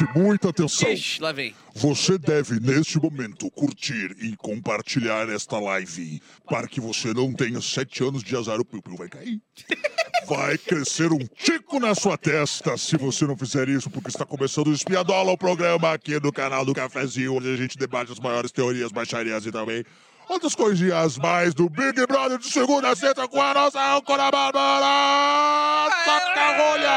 Preste muita atenção. Ixi, lá vem. Você deve, neste momento, curtir e compartilhar esta live para que você não tenha sete anos de azar. O piu-piu vai cair. Vai crescer um tico na sua testa se você não fizer isso, porque está começando o Espiadola, o programa aqui do canal do Cafezinho, onde a gente debate as maiores teorias, baixarias e também outras coisinhas mais do Big Brother de segunda a sexta com a nossa âncora Bárbara Sacarolha!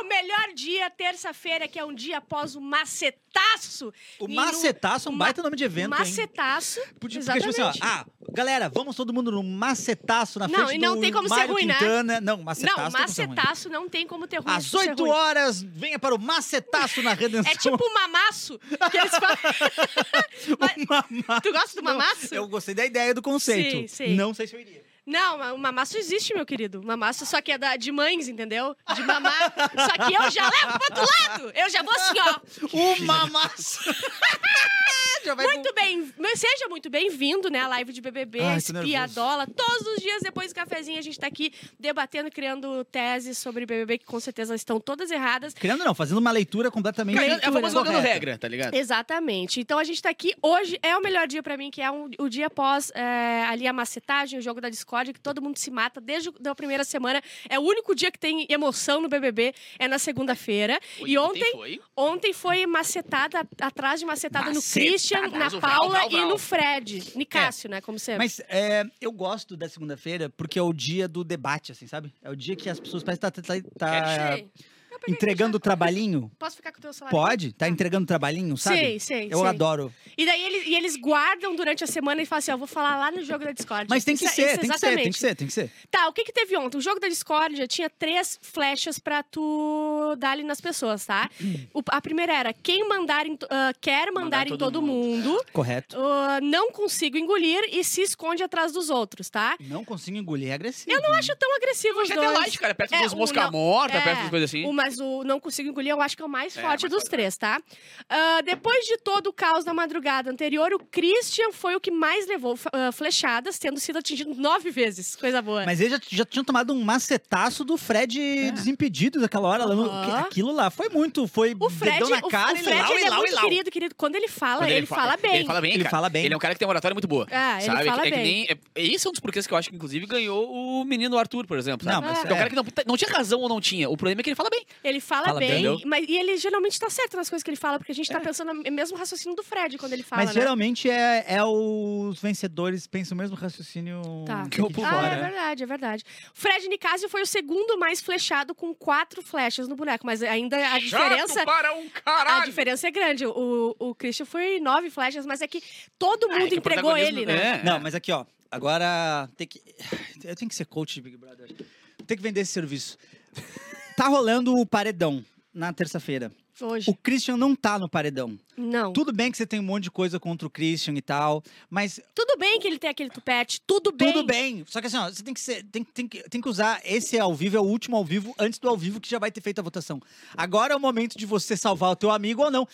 O melhor dia, terça-feira, que é um dia após o macetaço. O E no- Macetaço é um Ma- baita nome de evento, hein? Macetaço. Porque, exatamente. tipo assim, ó, ah, galera, vamos todo mundo no macetaço na Não, frente e não do tem como ser Mário ruim, né? Quintana. Não, macetaço não, ser ruim. macetaço não tem como ter ruim. Às isso ser 8 ruim. horas, venha para o macetaço na redenção. É tipo o mamaço que eles falam. Mas- mamaço. Tu gosta do Não, mamaço? Eu gostei da ideia do conceito. Sim, sim. Não sei se eu iria. Não, o mamaço existe, meu querido. O mamaço só que é da, de mães, entendeu? De mamar. só que eu já levo pro outro lado. Eu já vou assim, ó. O mamaço. Já vai Muito bem, seja muito bem-vindo, né? A live de BBB, Ai, a espiadola. Todos os dias depois do cafezinho a gente tá aqui debatendo, criando teses sobre BBB que com certeza estão todas erradas. Criando não, fazendo uma leitura completamente É a famosa jogando correta. regra, tá ligado? Exatamente. Então a gente tá aqui hoje, é o melhor dia pra mim, que é um- o dia após é, ali a macetagem, o jogo da Discord, que todo mundo se mata desde a primeira semana. É o único dia que tem emoção no BBB, é na segunda-feira. E ontem, foi? ontem foi macetada, atrás de macetada no Macetada, Christian, na mas o Vral, Paula Vral, e Vral. no Fred. Nicásio, né? Como sempre. Mas é, eu gosto da segunda-feira porque é o dia do debate, assim, sabe? É o dia que as pessoas parecem estar tá, tá Sei. Peguei entregando o trabalhinho. Posso ficar com o teu celular? Pode? Tá entregando trabalhinho, sabe? Sei, sei, Eu sei. adoro. E daí eles, e eles guardam durante a semana e falam assim: ó, vou falar lá no jogo da Discord. Mas tem que Isso- ser, isso tem que ser, tem que ser, tem que ser. Tá, o que que teve ontem? O jogo da Discord já tinha três flechas pra tu dar ali nas pessoas, tá? O- a primeira era quem mandar em, ah, quer mandar, em todo, mundo, Correto. ah, não consigo engolir e se esconde atrás dos outros, tá? Não consigo engolir, é agressivo. Eu não acho tão agressivo os Hoje é cara. Perto É, dos o mosca não- morta, é, perto das coisas assim. O, mas o não consigo engolir, eu acho que é o mais É, forte mais dos forte. três, tá? Ah, depois de todo o caos da madrugada anterior, o Christian foi o que mais levou ah, flechadas, tendo sido atingido nove vezes. Coisa boa. Mas eles já, já tinham tomado um macetaço do Fred desimpedido daquela hora. É. Aham. Aquilo lá foi muito. Foi O Fred, dedão na o- cara o, e Fred ele e é e muito lau. querido, querido. Quando ele fala, Quando ele, fala bem. Ele fala bem, Ele cara. fala bem. Ele é um cara que tem uma oratória muito boa. Ele sabe? fala é, que bem. nem. É, esse é um dos porquês que eu acho que, inclusive, ganhou o menino Arthur, por exemplo. Não, Sabe? mas Ah. Que é um é. cara que não, não tinha razão ou não tinha. O problema é que ele fala bem. Ele fala, Fala bem, bem. mas e ele geralmente tá certo nas coisas que ele fala, porque a gente tá pensando no mesmo raciocínio do Fred quando ele fala, Mas né? geralmente é, é os vencedores pensam o mesmo raciocínio Tá. que eu por Ah, é verdade, é verdade. Fred Nicásio foi o segundo mais flechado com quatro flechas no boneco, mas ainda a diferença. para um A diferença é grande. O, o Christian foi nove flechas, mas é que todo Ah, é mundo que o entregou ele, né? É, Não, é. mas aqui, ó. Agora tem que. Eu tenho que ser coach de Big Brother. Tem que vender esse serviço. Tá rolando o paredão na terça-feira. Hoje. O Christian não tá no paredão. Não. Tudo bem que você tem um monte de coisa contra o Christian e tal, mas Tudo bem que ele tem aquele tupete, tudo bem. tudo bem. Só que assim, ó, você tem que, ser, tem, tem, que, tem que usar esse ao vivo, é o último ao vivo, antes do ao vivo que já vai ter feito a votação. Agora é o momento de você salvar o teu amigo ou não.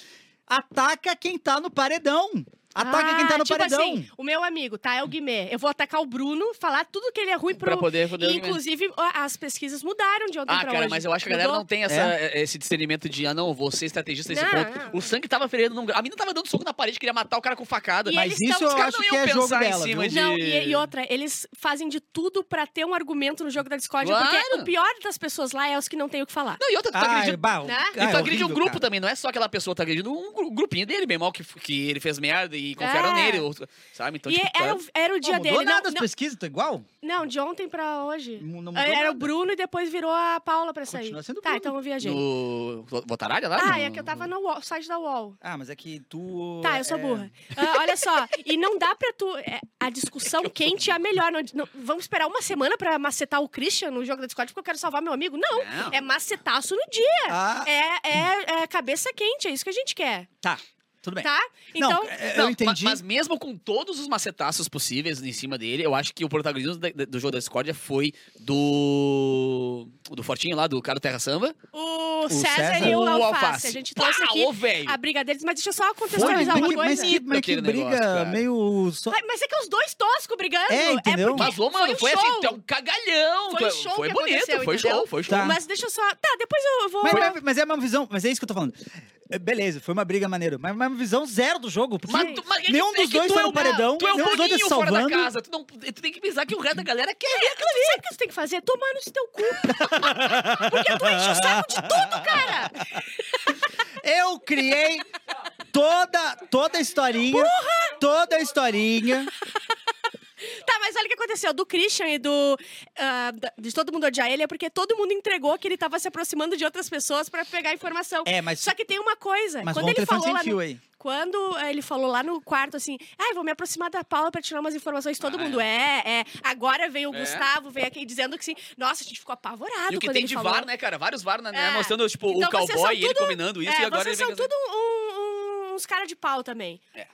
Ataca quem tá no paredão. Ataca quem tá Ah, no tipo paredão. assim, o meu amigo, tá? É o Guimê. Eu vou atacar o Bruno, falar tudo que ele é ruim pro. Pra poder poder. E, inclusive, as pesquisas mudaram de ontem Ah, pra cara, hoje. mas eu acho que a galera não tem essa, esse discernimento de, ah, não, vou ser estrategista nesse ponto. não. O sangue tava ferendo num. A menina tava dando soco na parede, queria matar o cara com facada. E Mas isso tão- eu os caras acho que é jogo pensar em dela, cima viu? de- Não, e, e outra, eles fazem de tudo pra ter um argumento no jogo da Discord, porque Claro. o pior das pessoas lá é os que não têm o que falar. Não, e outra, tu tá Ah, agredindo. bah, Né? ah, E tu é agride um horrível, grupo cara. também, não é só aquela pessoa, tá agredindo um gru- grupinho dele, bem mal, que, que ele fez merda e confiaram É. nele, outro- sabe? Então, e tipo, era, tá- o- era o dia mudou dele. nada Não, as não, pesquisas, tá igual? não, de ontem pra hoje. Não mudou Era nada. o Bruno e depois virou a Paula pra sair. Continua sendo o Tá, Bruno. então eu viajei. no Votaralha lá? Ah, no- é que eu tava no UOL, site da UOL. Ah, mas é que tu. Tá, eu sou é- burra. Ah, olha só, e não dá pra tu. é, a discussão quente é a melhor. Não, não- vamos esperar uma semana pra macetar o Christian no jogo da Discord porque eu quero salvar meu amigo? Não. Não. É macetaço no dia. Ah, É, é, é cabeça quente, é isso que a gente quer. tá. Tudo bem. Tá? Então, não, é, eu Não, entendi. Mas mesmo com todos os macetaços possíveis em cima dele, eu acho que o protagonismo da- da- do jogo da discórdia foi do. do Fortinho lá, do cara do Terra Samba. o, César César, e o Alface. A gente trouxe Pá, aqui ô, velho! a briga deles, mas deixa eu só Foi, contextualizar mas, uma que- mas coisa. que, mas que briga negócio, meio. só- Ai, Mas é que os dois toscos brigando. É, entendeu? porque Mas, ô, mano, um foi, show. assim, tu é um cagalhão. Foi é- um show foi que bonito, foi entendeu? show, foi show. Tá. Mas deixa eu só. Tá, depois eu vou. Mas, mas- mas é uma visão, mas é isso que eu tô falando. É, Beleza, foi uma briga maneira, mas uma visão zero do jogo. Porque Mas, tu, mas é nenhum é dos dois tá é no paredão, Tu é um nenhum dos dois pouquinho fora da salvando. casa. Tu, não, tu tem que pensar que o resto da galera quer ver aquilo Tu sabe o que você tem que fazer? Tomar no teu cu. Porque tu enche o saco de tudo, cara. Eu criei toda, toda a historinha, toda a historinha. Tá, mas olha o que aconteceu. Do Christian e do. da- de todo mundo odiar ele é porque todo mundo entregou que ele tava se aproximando de outras pessoas pra pegar informação. É, mas, Só que tem uma coisa. mas quando ele falou lá no, aí. Quando eh, ele falou lá no quarto assim, ah, vou me aproximar da Paula pra tirar umas informações, todo Ah, mundo é, é. Agora veio o É. Gustavo, veio aqui dizendo que sim. Nossa, a gente ficou apavorado E o que tem ele de falou. VAR, né, cara? Vários VAR, né? É. Mostrando, tipo, Então o cowboy são e ele tudo- combinando isso é, e agora vocês ele são vem tudo um- um- uns cara de pau também. É.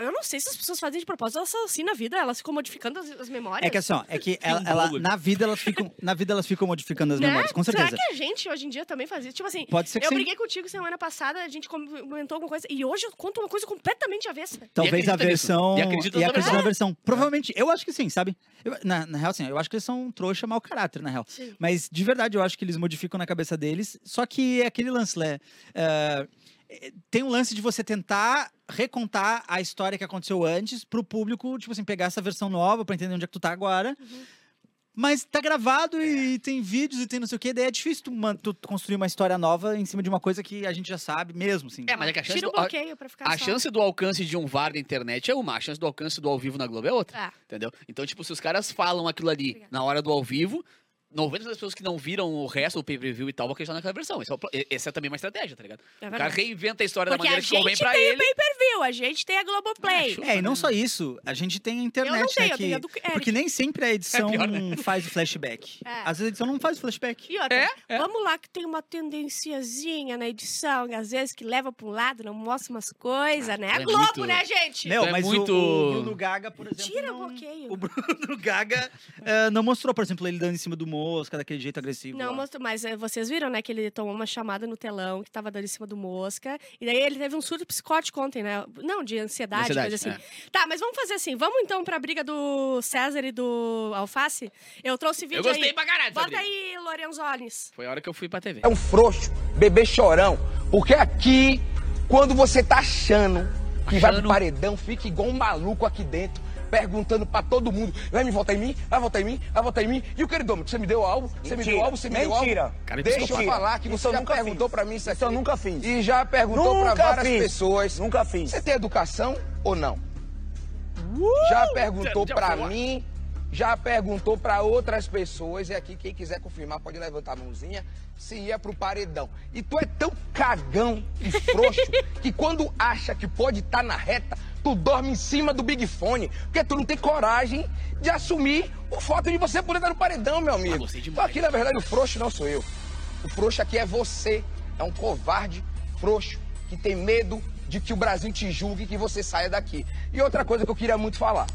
Eu não sei se as pessoas fazem de propósito, elas são assim na vida, elas ficam modificando as, as memórias. É que assim, ó, é que ela, um ela- na vida elas ficam, na vida elas ficam modificando as Né? memórias, com certeza. Será que a gente hoje em dia também faz isso? Tipo assim, Pode ser que eu sim. briguei contigo semana passada, a gente comentou alguma coisa, e hoje eu conto uma coisa completamente avessa. Talvez a nisso. versão. E acredita e na acredita versão. na versão. Provavelmente, eu acho que sim, sabe? Eu- na, na real, assim, eu acho que eles são trouxa mau caráter, na real. Sim. Mas de verdade, eu acho que eles modificam na cabeça deles. Só que é aquele lance, né? é, é, tem um lance de você tentar recontar a história que aconteceu antes pro público, tipo assim, pegar essa versão nova pra entender onde é que tu tá agora. Uhum. Mas tá gravado e tem vídeos e tem não sei o quê, daí é difícil tu, man- tu construir uma história nova em cima de uma coisa que a gente já sabe mesmo, assim. É, mas é que a chance, Tira o do, a, bloqueio pra ficar a só. chance do alcance de um VAR da internet é uma, a chance do alcance do ao vivo na Globo é outra. Ah, Entendeu? Então, tipo, se os caras falam aquilo ali Obrigada. na hora do ao vivo, 90% das pessoas que não viram o resto do pay-per-view e tal vão acreditar naquela versão. Esse é, o e- esse é também uma estratégia, tá ligado? é O cara reinventa a história Porque da a maneira que convém gente pra tem o ele. pay-per-view, a gente tem a Globoplay. Acho. É, e não só isso, a gente tem a internet, Eu não tenho, né? eu tenho a que- do. Porque nem sempre a edição pior, né? faz o flashback. É. Às vezes a edição não faz o flashback. E outra, É, é. vamos lá que tem uma tendenciazinha na edição, às vezes que leva pra um lado, não mostra umas coisas, né? A é Globo, muito- né, gente? É mas o- muito- o, Bruno Gaga, por exemplo. Tira o não- bloqueio. O Bruno Gaga eh, não mostrou, por exemplo, ele dando em cima do mosca, daquele jeito agressivo. Não, lá. mas eh, vocês viram, né, que ele tomou uma chamada no telão, que tava dando em cima do mosca. E daí ele teve um surto psicótico ontem, né? Não, de ansiedade, Ansiedade, coisa assim. Tá, mas vamos fazer assim. Vamos então pra briga do César e do Alface? Eu trouxe vídeo Eu gostei aí. pra caralho Bota briga. aí, Lorenzones. Foi a hora que eu fui pra TV. é um frouxo, bebê chorão. Porque aqui, quando você tá achando que vai pro Achando. paredão, fica igual um maluco aqui dentro, perguntando pra todo mundo: vai me votar em mim? Vai votar em mim? Vai votar em mim? E o queridômetro, você me deu alvo? Você me deu Mentira. alvo? Você me deu Mentira. alvo? Cara, Deixa eu falar que você já nunca perguntou pra mim isso aqui. Isso eu nunca fiz. E já perguntou pra Nunca várias fiz. pessoas. Nunca fiz. Você tem educação ou não? Já perguntou Já pra mim, já perguntou pra outras pessoas, e aqui quem quiser confirmar pode levantar a mãozinha, se ia pro paredão. E tu é tão cagão e frouxo que quando acha que pode estar na reta, tu dorme em cima do Big Fone, porque tu não tem coragem de assumir o fato de você poder estar no paredão, meu amigo. Então aqui, na verdade, o frouxo não sou eu. O frouxo aqui é você. É um covarde frouxo que tem medo de que o Brasil te julgue e que você saia daqui. E outra coisa que eu queria muito falar.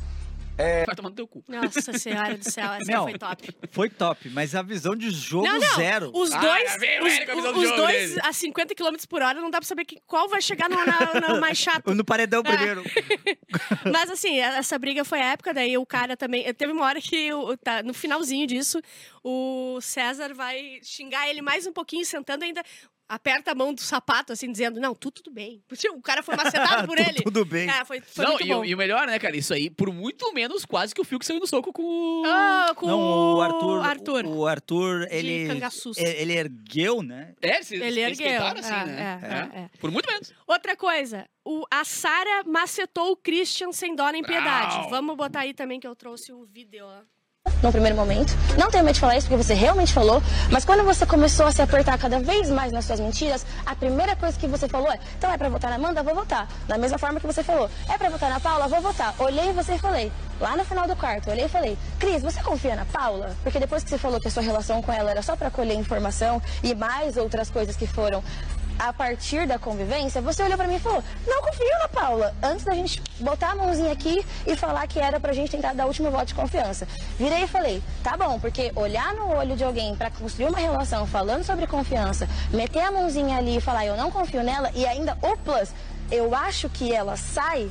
Vai tomar no teu cu. Nossa senhora do céu, essa Não. foi top. Foi top, mas a visão de jogo Não, não. zero. Os Ah, dois, veio o os, a os jogo dois dele. a 50 km por hora, não dá pra saber que, qual vai chegar no, na- no mais chato. No paredão É. primeiro. Mas assim, essa briga foi época, daí o cara também. Teve uma hora que, tá, no finalzinho disso, o César vai xingar ele mais um pouquinho, sentando ainda. Aperta a mão do sapato, assim, dizendo: Não, tudo, tudo bem. Porque O cara foi macetado por ele. tudo bem. É, foi, foi Não, muito e, bom. o- e o melhor, né, cara? Isso aí, por muito menos, quase que o Fiuk saiu no soco com o. Ah, com Não, o Arthur. Arthur. O Arthur, ele. Ele ele ergueu, né? É, se, Ele se ergueu. assim, É, né? é, é, é. Por muito menos. Outra coisa, o, a Sara macetou o Christian sem dó nem piedade. Brau. Vamos botar aí também que eu trouxe o vídeo, ó. No primeiro momento. Não tenho medo de falar isso porque você realmente falou, mas quando você começou a se apertar cada vez mais nas suas mentiras, a primeira coisa que você falou é: então é pra votar na Amanda? Vou votar. Da mesma forma que você falou: é pra votar na Paula? Vou votar. Olhei você e falei. Lá no final do quarto, olhei e falei: Cris, você confia na Paula? Porque depois que você falou que a sua relação com ela era só pra colher informação e mais outras coisas que foram a partir da convivência, você olhou pra mim e falou: Não confio na Paula. Antes da gente botar a mãozinha aqui e falar que era pra gente tentar dar o último voto de confiança. Virei e falei: Tá bom, porque olhar no olho de alguém pra construir uma relação falando sobre confiança, meter a mãozinha ali e falar: Eu não confio nela, e ainda o plus, eu acho que ela sai.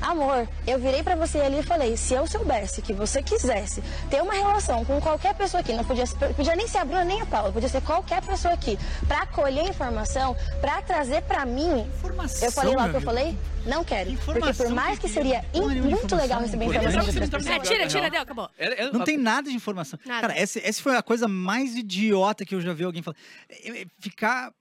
Amor, eu virei pra você ali e falei, se eu soubesse que você quisesse ter uma relação com qualquer pessoa aqui, não podia, podia nem ser a Bruna nem a Paula, podia ser qualquer pessoa aqui, pra colher informação, pra trazer pra mim, Informação, eu falei lá o que eu falei, não quero. Porque por mais que seria de muito legal receber informação É, tira, tira, deu, acabou. É- é- Não tem nada de informação. Nada. Cara, essa, essa foi a coisa mais idiota que eu já vi alguém falar. É, é, Ficar.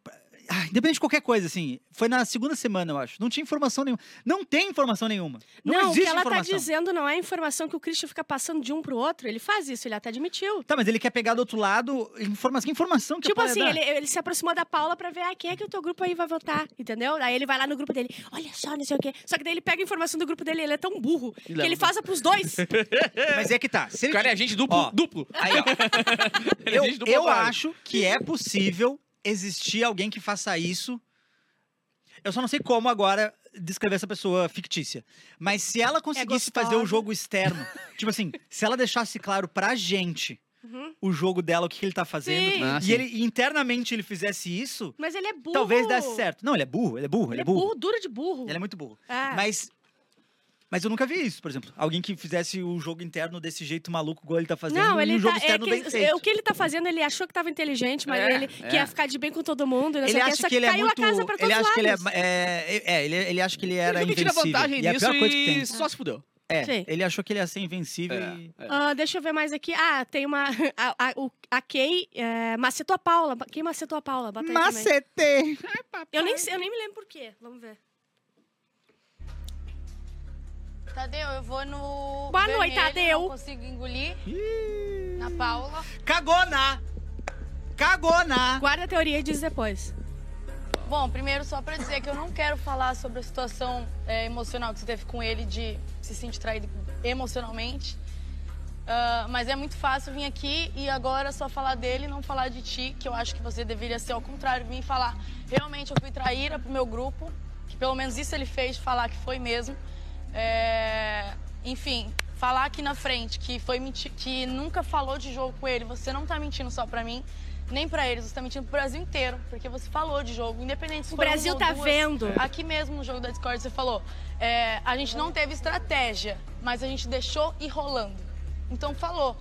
Ah, Independente de qualquer coisa, assim. Foi na segunda semana, eu acho. Não tinha informação nenhuma. Não tem informação nenhuma. Não, Não, o existe que ela informação. tá dizendo não é a informação que o Christian fica passando de um pro outro. Ele faz isso, ele até admitiu. Tá, mas ele quer pegar do outro lado informação. Que informação que Tipo assim, ele, ele se aproximou da Paula pra ver ah, quem é que o teu grupo aí vai votar, entendeu? Aí ele vai lá no grupo dele, olha só, não sei o quê. Só que daí ele pega a informação do grupo dele, ele é tão burro que leva. ele faz pros dois. Mas é que tá. Se O ele cara é agente duplo. Ó. duplo. Aí, ó. Ele é eu agente duplo eu acho que é possível existir alguém que faça isso. Eu só não sei como agora descrever essa pessoa fictícia. Mas se ela conseguisse fazer o jogo externo, tipo assim, se ela deixasse claro pra gente Uhum. o jogo dela, o que, que ele tá fazendo, Sim. Ah, e ele internamente ele fizesse isso, Mas ele é burro. talvez desse certo. Não, ele é burro, ele é burro, Ele, é burro, duro de burro. Ele é muito burro. É. Mas. Mas eu nunca vi isso, por exemplo. Alguém que fizesse o jogo interno desse jeito maluco, igual ele tá fazendo, Não, ele um jogo tá, é externo que, bem é, feito. o que ele tá fazendo, ele achou que tava inteligente, mas É, ele é. quer ficar de bem com todo mundo. Ele acha só que ele é caiu muito. a casa pra todos Ele acha que ele é. lados. é, é, ele, ele acha que ele era Ele tira invencível. vantagem e é a nisso pior coisa que tem. só se fudeu. É, Sim. ele achou que ele ia ser invencível É, e. é. Ah, deixa eu ver mais aqui. Ah, tem uma. A, a, o- a Kay é, macetou a Paula. Quem macetou a Paula? Bota aí também. Macete! Eu nem, eu nem me lembro por quê. Vamos ver. Tadeu, eu vou no. Boa vermelho, noite, Tadeu. Não consigo engolir. Na Paula. Cagona! Cagona! Guarda a teoria e diz depois. Bom, primeiro só pra dizer que eu não quero falar sobre a situação é, emocional que você teve com ele de se sentir traído emocionalmente. Ah, mas é muito fácil vir aqui e agora só falar dele e não falar de ti, que eu acho que você deveria ser ao contrário, vir falar realmente eu fui traíra pro meu grupo, que pelo menos isso ele fez, falar que foi mesmo. É, enfim, falar aqui na frente que foi que nunca falou de jogo com ele, você não tá mentindo só pra mim, nem pra eles, você tá mentindo pro Brasil inteiro, porque você falou de jogo, independente se O Brasil ou tá duas. vendo. Aqui mesmo no jogo da Discord você falou, é, a gente não teve estratégia, mas a gente deixou ir rolando. Então falou.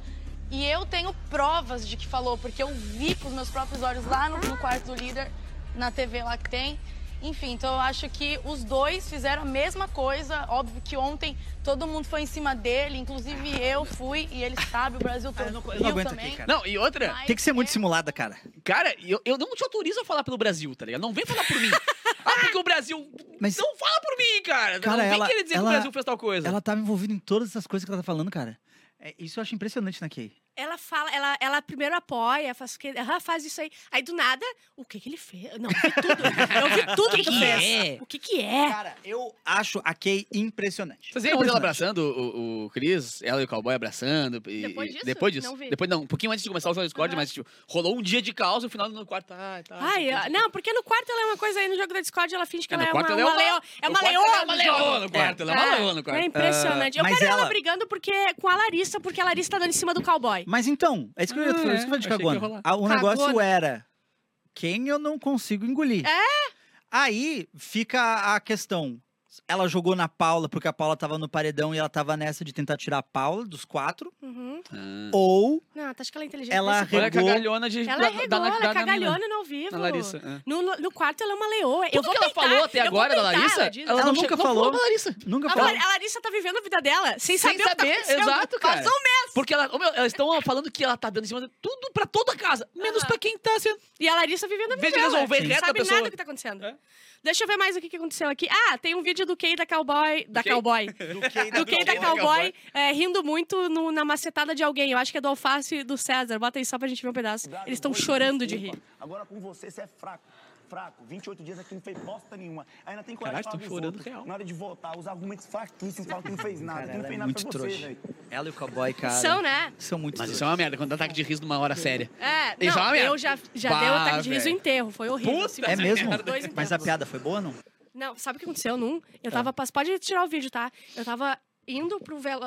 E eu tenho provas de que falou, porque eu vi com os meus próprios olhos lá no, no quarto do líder, na TV lá que tem. Enfim, então eu acho que os dois fizeram a mesma coisa. Óbvio que ontem todo mundo foi em cima dele, inclusive eu fui, e ele sabe, o Brasil todo Ah, eu não- eu não aguento também. aqui, cara. Não, e outra, Mas Tem que ser muito é- simulada, cara. cara, eu, eu não te autorizo a falar pelo Brasil, tá ligado? Não vem falar por mim. ah, porque o Brasil. Mas- Não fala por mim, cara. Cara, não vem ela- querer dizer que ela- o Brasil fez tal coisa. Ela tava envolvida em todas essas coisas que ela tá falando, cara. É, isso eu acho impressionante na Kay. Ela fala, ela, ela primeiro apoia, faz, o que, aham, faz isso aí. Aí do nada, o que que ele fez? Não, eu vi tudo. Eu vi tudo que, tu que fez. é? O que que é? Cara, eu acho a Kay impressionante. Vocês viram ela abraçando o, o, o Chris, ela e o cowboy abraçando? E, Depois disso? Depois disso. Não vi. Depois não, um pouquinho antes de começar o jogo Discord, mas tipo, rolou um dia de caos e no final no quarto tá. tá Ai, tá- ah, não, porque no quarto ela é uma coisa aí, no jogo da Discord ela finge que É, ela é uma, ela é uma leoa. É no uma quarto leoa. ela é uma leoa no quarto, ela é uma leoa no quarto. É impressionante. Ah, eu quero ela... ela- brigando porque, com a Larissa, porque a Larissa tá dando em cima do cowboy. Mas então, é isso que eu, ia- Ah, isso que eu é, falei de cagona. Ah, O negócio Cagona. era quem eu não consigo engolir. É? Aí fica a questão. Ela jogou na Paula porque a Paula tava no paredão e ela tava nessa de tentar tirar a Paula dos quatro. Uhum. Ah. Ou Não, tá acho que ela é inteligente. Ela desse Olha a regou- cagalhona de. Ela regou, da- ela da- é da mina. cagalhona no ao vivo. Larissa. é. No, no- quarto ela é uma leoa. Eu Tudo vou que ela peitar, falou até eu agora da Larissa, ela ela, Ela não nunca não falou. da Larissa. nunca falou. A Larissa tá vivendo a vida dela, sem, Sem saber, o que tá saber, acontecendo. exato, cara. Faz um mês. Porque ela, meu, elas estão falando que ela tá dando em cima de tudo pra toda a casa, menos Aham. pra quem tá sendo. E a Larissa vivendo a vida Em vez de dela. resolver Não reto a sabe nada do que tá acontecendo. Deixa eu ver mais o que, que aconteceu aqui. Ah, tem um vídeo do Kay da Cowboy. Da? Cowboy. Do Kay Do Kay da Cowboy é, rindo muito no- na macetada de alguém. Eu acho que é do Alface e do César. Bota aí só pra gente ver um pedaço. Eles estão chorando de rir. Agora com você, você é fraco. Fraco. 28 dias aqui não fez bosta nenhuma. Ainda tem coragem Caralho, de falar chorando outros. real. Na hora de votar, os argumentos fraquíssimos, falam que não fez nada. Cara, que não ela fez é nada muito pra você, velho. Ela e o cowboy, cara. São, né? São muito Mas isso é uma merda, quando dá ataque de riso numa hora séria. É, Isso é não, uma merda. eu já, já Bah, dei o ataque de riso velho. enterro, foi horrível. Puta assim, É mesmo? Mas a piada foi boa, não? Não, sabe o que aconteceu num? Ah. Eu tava. pass- Pode tirar o vídeo, tá? Eu tava indo pro velo.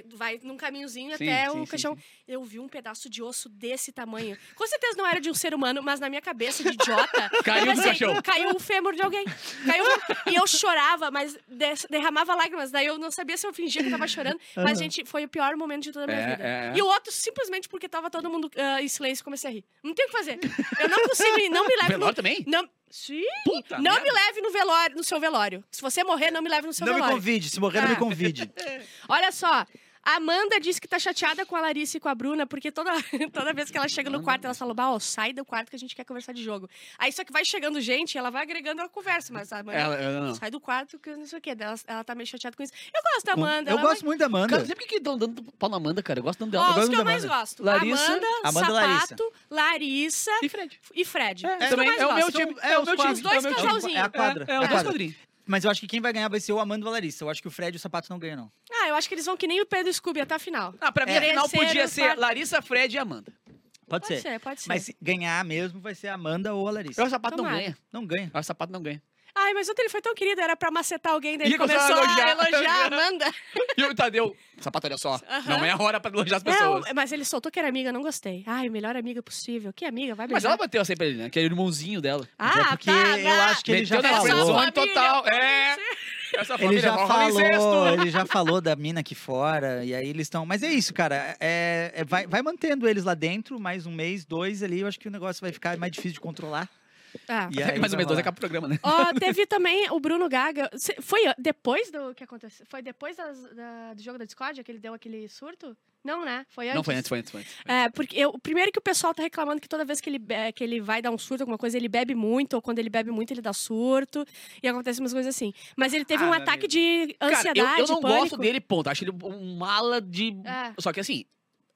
Te- Vai num caminhozinho Sim, até sim, o caixão. Eu vi um pedaço de osso desse tamanho. Com certeza não era de um ser humano, mas na minha cabeça de idiota. Caiu eu do pensei, caixão. Caiu o fêmur de alguém. Caiu E eu chorava, mas derramava lágrimas. Daí eu não sabia se eu fingia que tava chorando. Mas, gente, foi o pior momento de toda a minha É, vida. é, é. E o outro, simplesmente porque tava todo mundo ah, em silêncio, comecei a rir. Não tem o que fazer. Eu não consigo não me Velório no... também? Não... Sim! Puta não merda. me leve no velório, no seu velório. Se você morrer, não me leve no seu Não me velório. convide. Se morrer, não me Ah. convide. Olha só. A Amanda disse que tá chateada com a Larissa e com a Bruna, porque toda, toda vez que ela chega no quarto, ela fala, ó, sai do quarto que a gente quer conversar de jogo. Aí só que vai chegando gente, ela vai agregando a conversa, mas a Amanda, Ela, ela não. sai do quarto que não sei o quê. Ela, ela tá meio chateada com isso. Eu gosto da Amanda. Eu ela gosto muito da Amanda. Cara, sempre que estão dando pau na Amanda, cara. Eu gosto tanto dela. Ó, eu os gosto que eu mais gosto. Larissa, Amanda, Amanda Larissa. Sapato, Larissa E Fred. e Fred. É, Os é o meu gosto. time. É, É o os meu time. Dois é o meu time. casalzinhos. É a quadra. É, é a o dois quadra. quadrinhos. Mas eu acho que quem vai ganhar vai ser o Amanda e a Larissa. Eu acho que o Fred e o Sapato não ganham, não. Ah, eu acho que eles vão que nem o Pedro Scooby até a final. Ah, pra mim, É. a final Terceiro, podia ser quarto. Larissa, Fred e Amanda. Pode, Pode ser, pode ser. Mas se ganhar mesmo vai ser a Amanda ou a Larissa. Eu acho que o sapato não Tomara. ganha. Não ganha. Eu acho que o sapato não ganha. Ai, mas ontem ele foi tão querido, era pra macetar alguém, daí ele começou a a elogiar. elogiar a Amanda. E o Tadeu, sapato, olha só. Não é a hora pra elogiar as pessoas. Não, mas ele soltou que era amiga, não gostei. Ai, melhor amiga possível. Que amiga, vai Mas beijar. ela bateu assim pra ele, né? Que é o irmãozinho dela. Ah, é porque tá, eu tá. acho que ele já falou. Essa total. família, É. Essa Ele família já rola falou, ele já falou da mina aqui fora, e aí eles estão. Mas é isso, cara. É, é- vai, vai mantendo eles lá dentro, mais um mês, dois ali, eu acho que o negócio vai ficar mais difícil de controlar. Ah. E aí Mais ou menos, acaba o programa, né? Ó, teve também o Bruno Gaga. Foi depois do que aconteceu? Foi depois das- da- do jogo da Discord que ele deu aquele surto? Não, né? Foi antes. Não, foi antes, foi antes, foi antes. É, porque eu, primeiro que o pessoal tá reclamando que toda vez que ele, que ele vai dar um surto, alguma coisa, ele bebe muito, ou quando ele bebe muito, ele dá surto, e acontece umas coisas assim. Mas ele teve Ah, um ataque amigo. de Cara, ansiedade, eu, eu não pânico. gosto dele, ponto. Acho ele um mala de. É. Só que assim,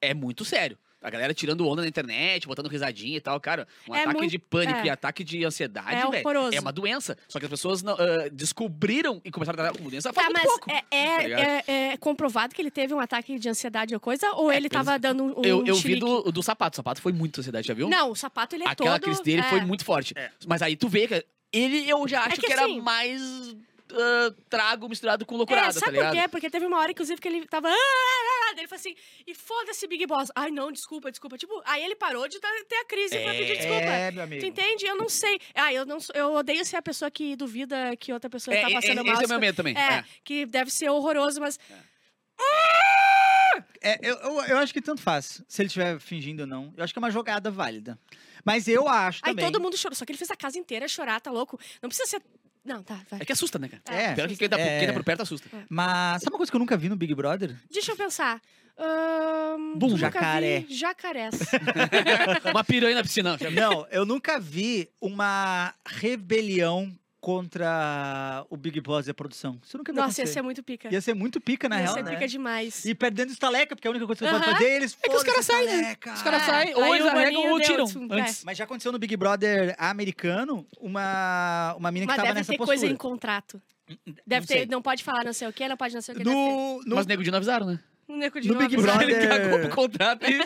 é muito sério. A galera tirando onda na internet, botando risadinha e tal, cara. Um É ataque muito- de pânico é. e ataque de ansiedade, É velho. horroroso. É uma doença. Só que as pessoas não, ah, descobriram e começaram a tratar como doença faz Tá, muito mas pouco. é, tá é, ligado? é- é comprovado que ele teve um ataque de ansiedade ou coisa? Ou ele pelos- tava dando um, um eu eu vi do, do sapato. O sapato foi muito ansiedade, já viu? Não, o sapato ele é Aquela todo... crise dele é. foi muito forte. Mas aí tu vê que ele eu já acho que que, era assim- mais ah, trago misturado com loucurada, É, tá sabe ligado? por quê? Porque teve uma hora, inclusive, que ele tava. "Ah, ah, ah", daí Ele falou assim, e foda-se Big Boss. Ai, não, desculpa, desculpa. Tipo, aí ele parou de ter a crise pra pedir desculpa. É, meu amigo. Tu entende? Eu não sei. Ah, eu não sou- eu odeio ser a pessoa que duvida que outra pessoa É, tá é, passando esse mal. é o meu medo também. É, é. que deve ser horroroso, mas. É, eu, eu, eu acho que tanto faz, se ele estiver fingindo ou não. Eu acho que é uma jogada válida. Mas eu acho Aí também. todo mundo chorou. Só que ele fez a casa inteira chorar, tá louco? Não precisa ser. Não, tá, vai. É que assusta, né, cara? É. Pior que quem tá, por- É. quem tá por perto assusta. Mas sabe uma coisa que eu nunca vi no Big Brother? Deixa eu pensar. Ahn, Bum, nunca jacaré. vi Jacarés. Uma piranha na piscina. Não, eu nunca vi uma rebelião contra o Big Boss e a produção. Isso nunca Nossa, ia ser muito pica. Ia ser muito pica, na Ia real, ser né? pica demais. E perdendo estaleca, porque é a única coisa que você pode Aham. fazer, eles É que os caras saem, né? Os caras É. saem, ou eles arregam ou deu, tiram antes. Mas já aconteceu no Big Brother americano, uma, uma mina que Mas tava deve nessa ter postura. coisa em contrato. Deve Não ter, sei. não pode falar não sei o que, não pode não sei o que. deve No, no, Mas o Nego Di não avisaram, né? Um neco de no Big. Brother- Ele cagou pro contrato e...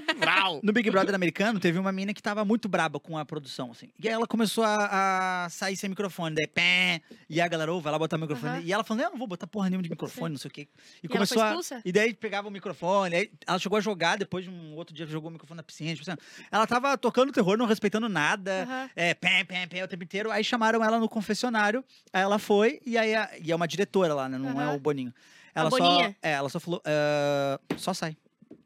No Big Brother americano, teve uma mina que tava muito braba com a produção, assim. E aí ela começou a, a sair sem microfone, daí pé, e a galera, ô, vai lá botar o microfone. E ela falando, eu não vou botar porra nenhuma de microfone, não sei o quê. E, E ela começou foi a... E daí pegava o microfone, aí ela chegou a jogar depois de um outro dia que jogou o microfone na piscina. Tipo assim, ela tava tocando terror, não respeitando nada. É, pé, pé, pé o tempo inteiro. Aí chamaram ela no confessionário, aí ela foi, e aí a- e é uma diretora lá, né? Não é o Boninho. Ela só, Boninha? é, ela só falou, "Ah, só sai.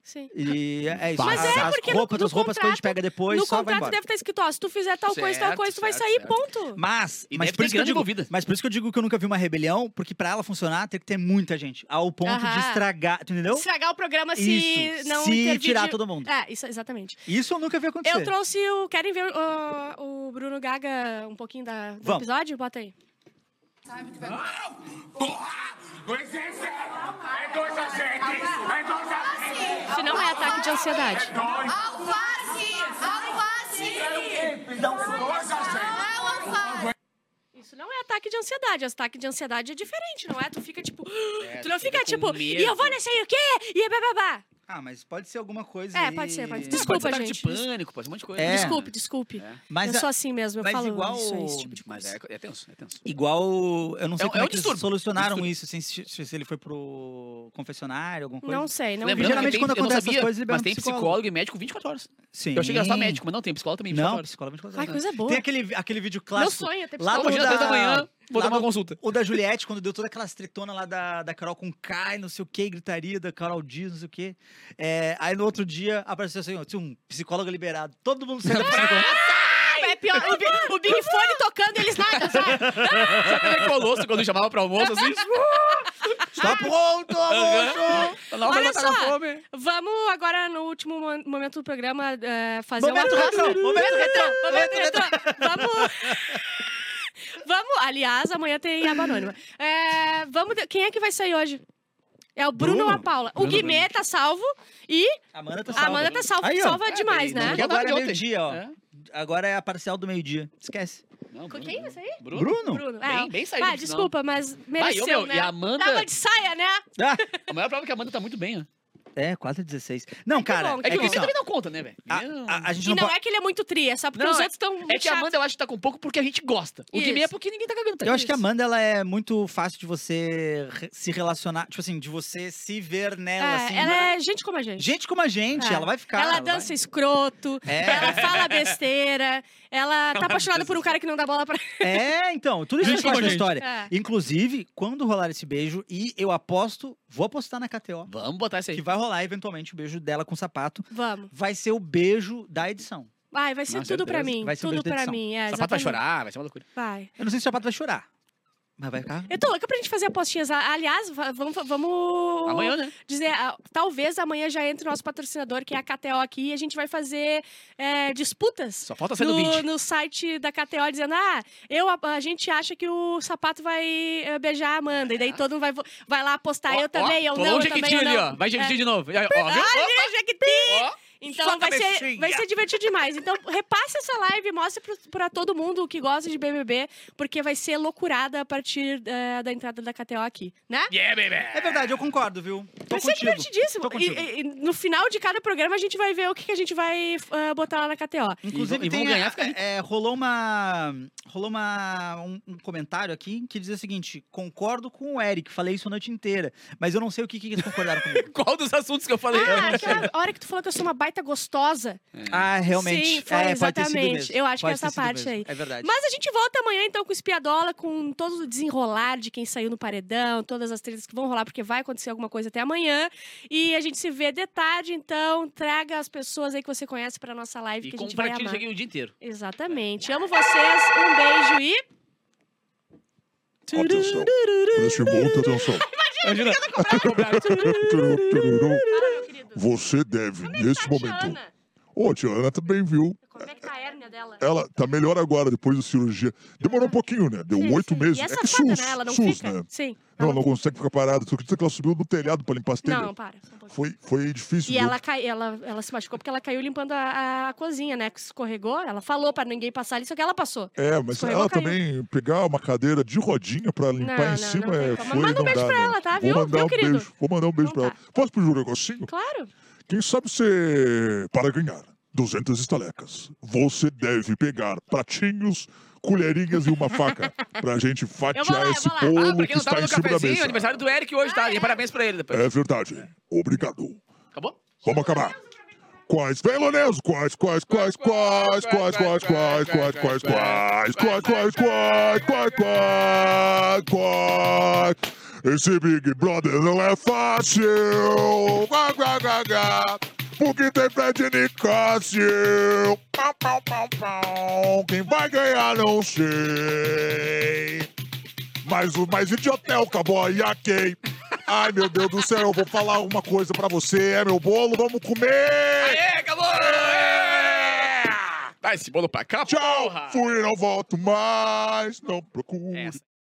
Sim. E é isso. Mas as, é, as porque no- roupas, no as roupas que a gente contrato- pega depois, no só vai contrato embora. deve estar escrito, ó, se tu fizer tal coisa, tal Certo, coisa, tu vai certo, sair, certo. ponto. Mas, E mas por isso que eu digo, envolvida. mas por isso que eu digo que eu nunca vi uma rebelião, porque pra ela funcionar tem que ter muita gente, ao ponto de Aham. estragar, tu entendeu? Estragar o programa se Isso, não se intervir tirar de- todo mundo. É, isso, exatamente. Isso eu nunca vi acontecer. Eu trouxe o... Querem ver o, o Bruno Gaga um pouquinho da, do Vamos. episódio? Bota aí. Se não é ataque de ansiedade. Alface! Alface! Não é o alface! Isso não é ataque de ansiedade. Ataque de ansiedade é diferente, não é? Tu fica tipo. É, tu não fica, tipo. E eu vou nesse aí o quê? E bababá. Ah, mas pode ser alguma coisa. É, aí- pode ser, pode ser. Pode Desculpa, ser ataque gente. de pânico, pode ser um monte de coisa. É. Desculpe, desculpe. É. Mas eu a- sou assim mesmo, eu mas falo igual- isso, esse tipo de Mas coisa. é, é tenso, é tenso. Igual. Eu não sei É como é é que eles solucionaram distúrbio. isso, assim, se, se ele foi pro confessionário, alguma coisa. Não sei, não Lembrando geralmente que tem, quando acontece essas sabia, coisas, libera mas tem psicólogo. psicólogo e médico 24 horas. Sim. Eu achei que era só médico, mas não, tem psicólogo também 24 Não, horas. psicólogo 24 Ai, horas. coisa boa. Tem aquele, aquele vídeo Meu clássico. sonho é ter Lá psicólogo. no Imagina, da, da manhã, vou lá dar uma no- consulta. O da Juliette, quando deu toda aquela tretona lá da, da Carol com Kai, não sei o que, gritaria da Carol Dias, não sei o que. aí no outro dia apareceu assim, ó, tinha um psicólogo liberado. Todo mundo saiu do psicólogo. É pior, o, Bi- o Big Fone tocando eles nada, sabe? Sabe aquele colosso quando chamava pro almoço, assim? Está pronto, almoço! Hora Olha só. fome. Vamos agora, no último mo- momento do programa, eh, fazer Momento uma retrô, momento retrô, Momento momento retrô. Vamos... Aliás, amanhã tem aba anônima. É, vamos, de- quem é que vai sair hoje? É o Bruno, Bruno. ou a Paula? o Bruno, Guimê tá salvo e A Amanda tá a salva. Amanda tá salva, Aí, ó. salva É, demais, né? Porque agora é ontem. meio-dia, ó. É. Agora é a parcial do meio-dia. Esquece. Não, Com Bruno. quem vai sair? Bruno? Bruno? Bruno. Bem- é. bem saído, Ah, desculpa, mas mereceu, meu, né? e a Amanda- Tava de saia, né? Ah, A maior prova é que a Amanda tá muito bem, ó. É, quase 16. Não, cara, É que o bom. Guimê também não conta, né, velho? a, Guimê a- a gente E não, é que ele é muito tri, é só porque Não, os é- outros estão É que a Amanda eu acho que tá com pouco porque a gente gosta. O Guimê é Isso. porque ninguém tá cagando pra Eu ele. acho que a Amanda, ela é muito fácil de você re- se relacionar, tipo assim, de você se ver nela, assim. ela é gente como a gente. Gente como a gente, É. ela vai ficar. Ela dança escroto, É. ela fala besteira, ela tá apaixonada por um cara que não dá bola pra. É, então, tudo isso Gente faz parte da gente. história. É. Inclusive, quando rolar esse beijo, e eu aposto, vou apostar na KTO, Vamos botar isso aí. que vai rolar eventualmente o beijo dela com o sapato, Vamos. vai ser o beijo da edição. Vai, vai ser Não, tudo pra mim. Vai ser o tudo pra mim. É, O sapato vai chorar, vai ser uma loucura. Vai. Eu não sei se o sapato vai chorar, mas vai ficar. Eu tô louca pra gente fazer apostinhas. Aliás, va- vamos, vamos Amanhã, né? dizer, talvez amanhã já entre o nosso patrocinador, que é a KTO aqui, e a gente vai fazer é, disputas. Só falta do no, no site da KTO dizendo: Ah, eu, a, a gente acha que o sapato vai eh, beijar a Amanda. E daí todo mundo vai, vai lá apostar, Ó, eu também, ó, eu não, eu também, jequitinho eu ali, ó. Vai É. de novo. Ó, viu? Ai, Jequiti! Ó. Então vai ser, vai ser divertido demais. Então repasse essa live, mostre pra todo mundo que gosta de BBB, porque vai ser loucurada a partir eh, da entrada da KTO aqui, né? Yeah, baby! É verdade, eu concordo, viu? Vai ser contigo. divertidíssimo. E, e- no final de cada programa a gente vai ver o que, que a gente vai eh, botar lá na KTO. Inclusive, E vão- e ganhar, fica rico. é, rolou uma rolou uma, um, um comentário aqui que dizia o seguinte: concordo com o Eric, falei isso a noite inteira, mas eu não sei o que, que eles concordaram comigo. Qual dos assuntos que eu falei? Ah, aquela hora que tu falou que eu sou uma baita gostosa. ah, realmente. Sim, foi é, exatamente. Eu acho que Pode essa ter sido parte mesmo. aí. É verdade. Mas a gente volta amanhã, então, com o Espiadola, com todo o desenrolar de quem saiu no paredão, todas as trilhas que vão rolar, porque vai acontecer alguma coisa até amanhã. E a gente se vê de tarde, então, traga as pessoas aí que você conhece pra nossa live, E que a gente vai compartilha amar. isso aqui o dia inteiro. Exatamente. Amo vocês, um beijo e... Atenção. Preste muita atenção. Imagina. Querido. Você deve, nesse momento. Ô, a Tiana também viu. Como é que dela? Ela tá melhor agora, depois da cirurgia. Demorou um pouquinho, né? Deu oito meses. E É essa que fada, SUS, né? Ela não SUS, fica? né? Sim. Não, ela não consegue ficar parada. Tu acredita que ela subiu no telhado pra limpar as telhas? Não, para. um. Foi, foi difícil. E ela, cai, ela, ela se machucou porque ela caiu limpando a, a- cozinha, né? Que escorregou. Ela falou pra ninguém passar ali, só que ela passou. É, mas Escorregou, ela caiu. também pegar uma cadeira de rodinha pra limpar Não, em não, cima não é foi Manda um beijo dá, pra né? ela, tá? Vou Viu? mandar Viu, um querido? beijo. Vou mandar um beijo Então pra tá. ela. Posso pedir um negocinho? Claro. Quem sabe você, para ganhar 200 estalecas, você deve pegar pratinhos, colherinhas e uma faca pra gente fatiar lá, esse bolo Ah, que está em cima da mesa. aniversário do Eric hoje, tá? E parabéns pra ele depois. É verdade. Obrigado. Acabou? Vamos acabar. Quais, vem, Loneso, quais, quais, quais, quais, quais, quais, quais, quais, quais, quais, quais, quais, quais, quais, quais, quais. Esse Big Brother não é fácil. Quá, quá, quá, quá. Porque tem Fred Nicásio. Pau, pau, pau, pau. Quem vai ganhar, não sei. Mas o mais idiota é o cowboy aqui. Ai, meu Deus do céu, eu vou falar uma coisa pra você. É meu bolo, vamos comer. Aê, acabou! Dá esse bolo pra cá, Tchau, porra! fui, não volto mais. Não procure. Essa.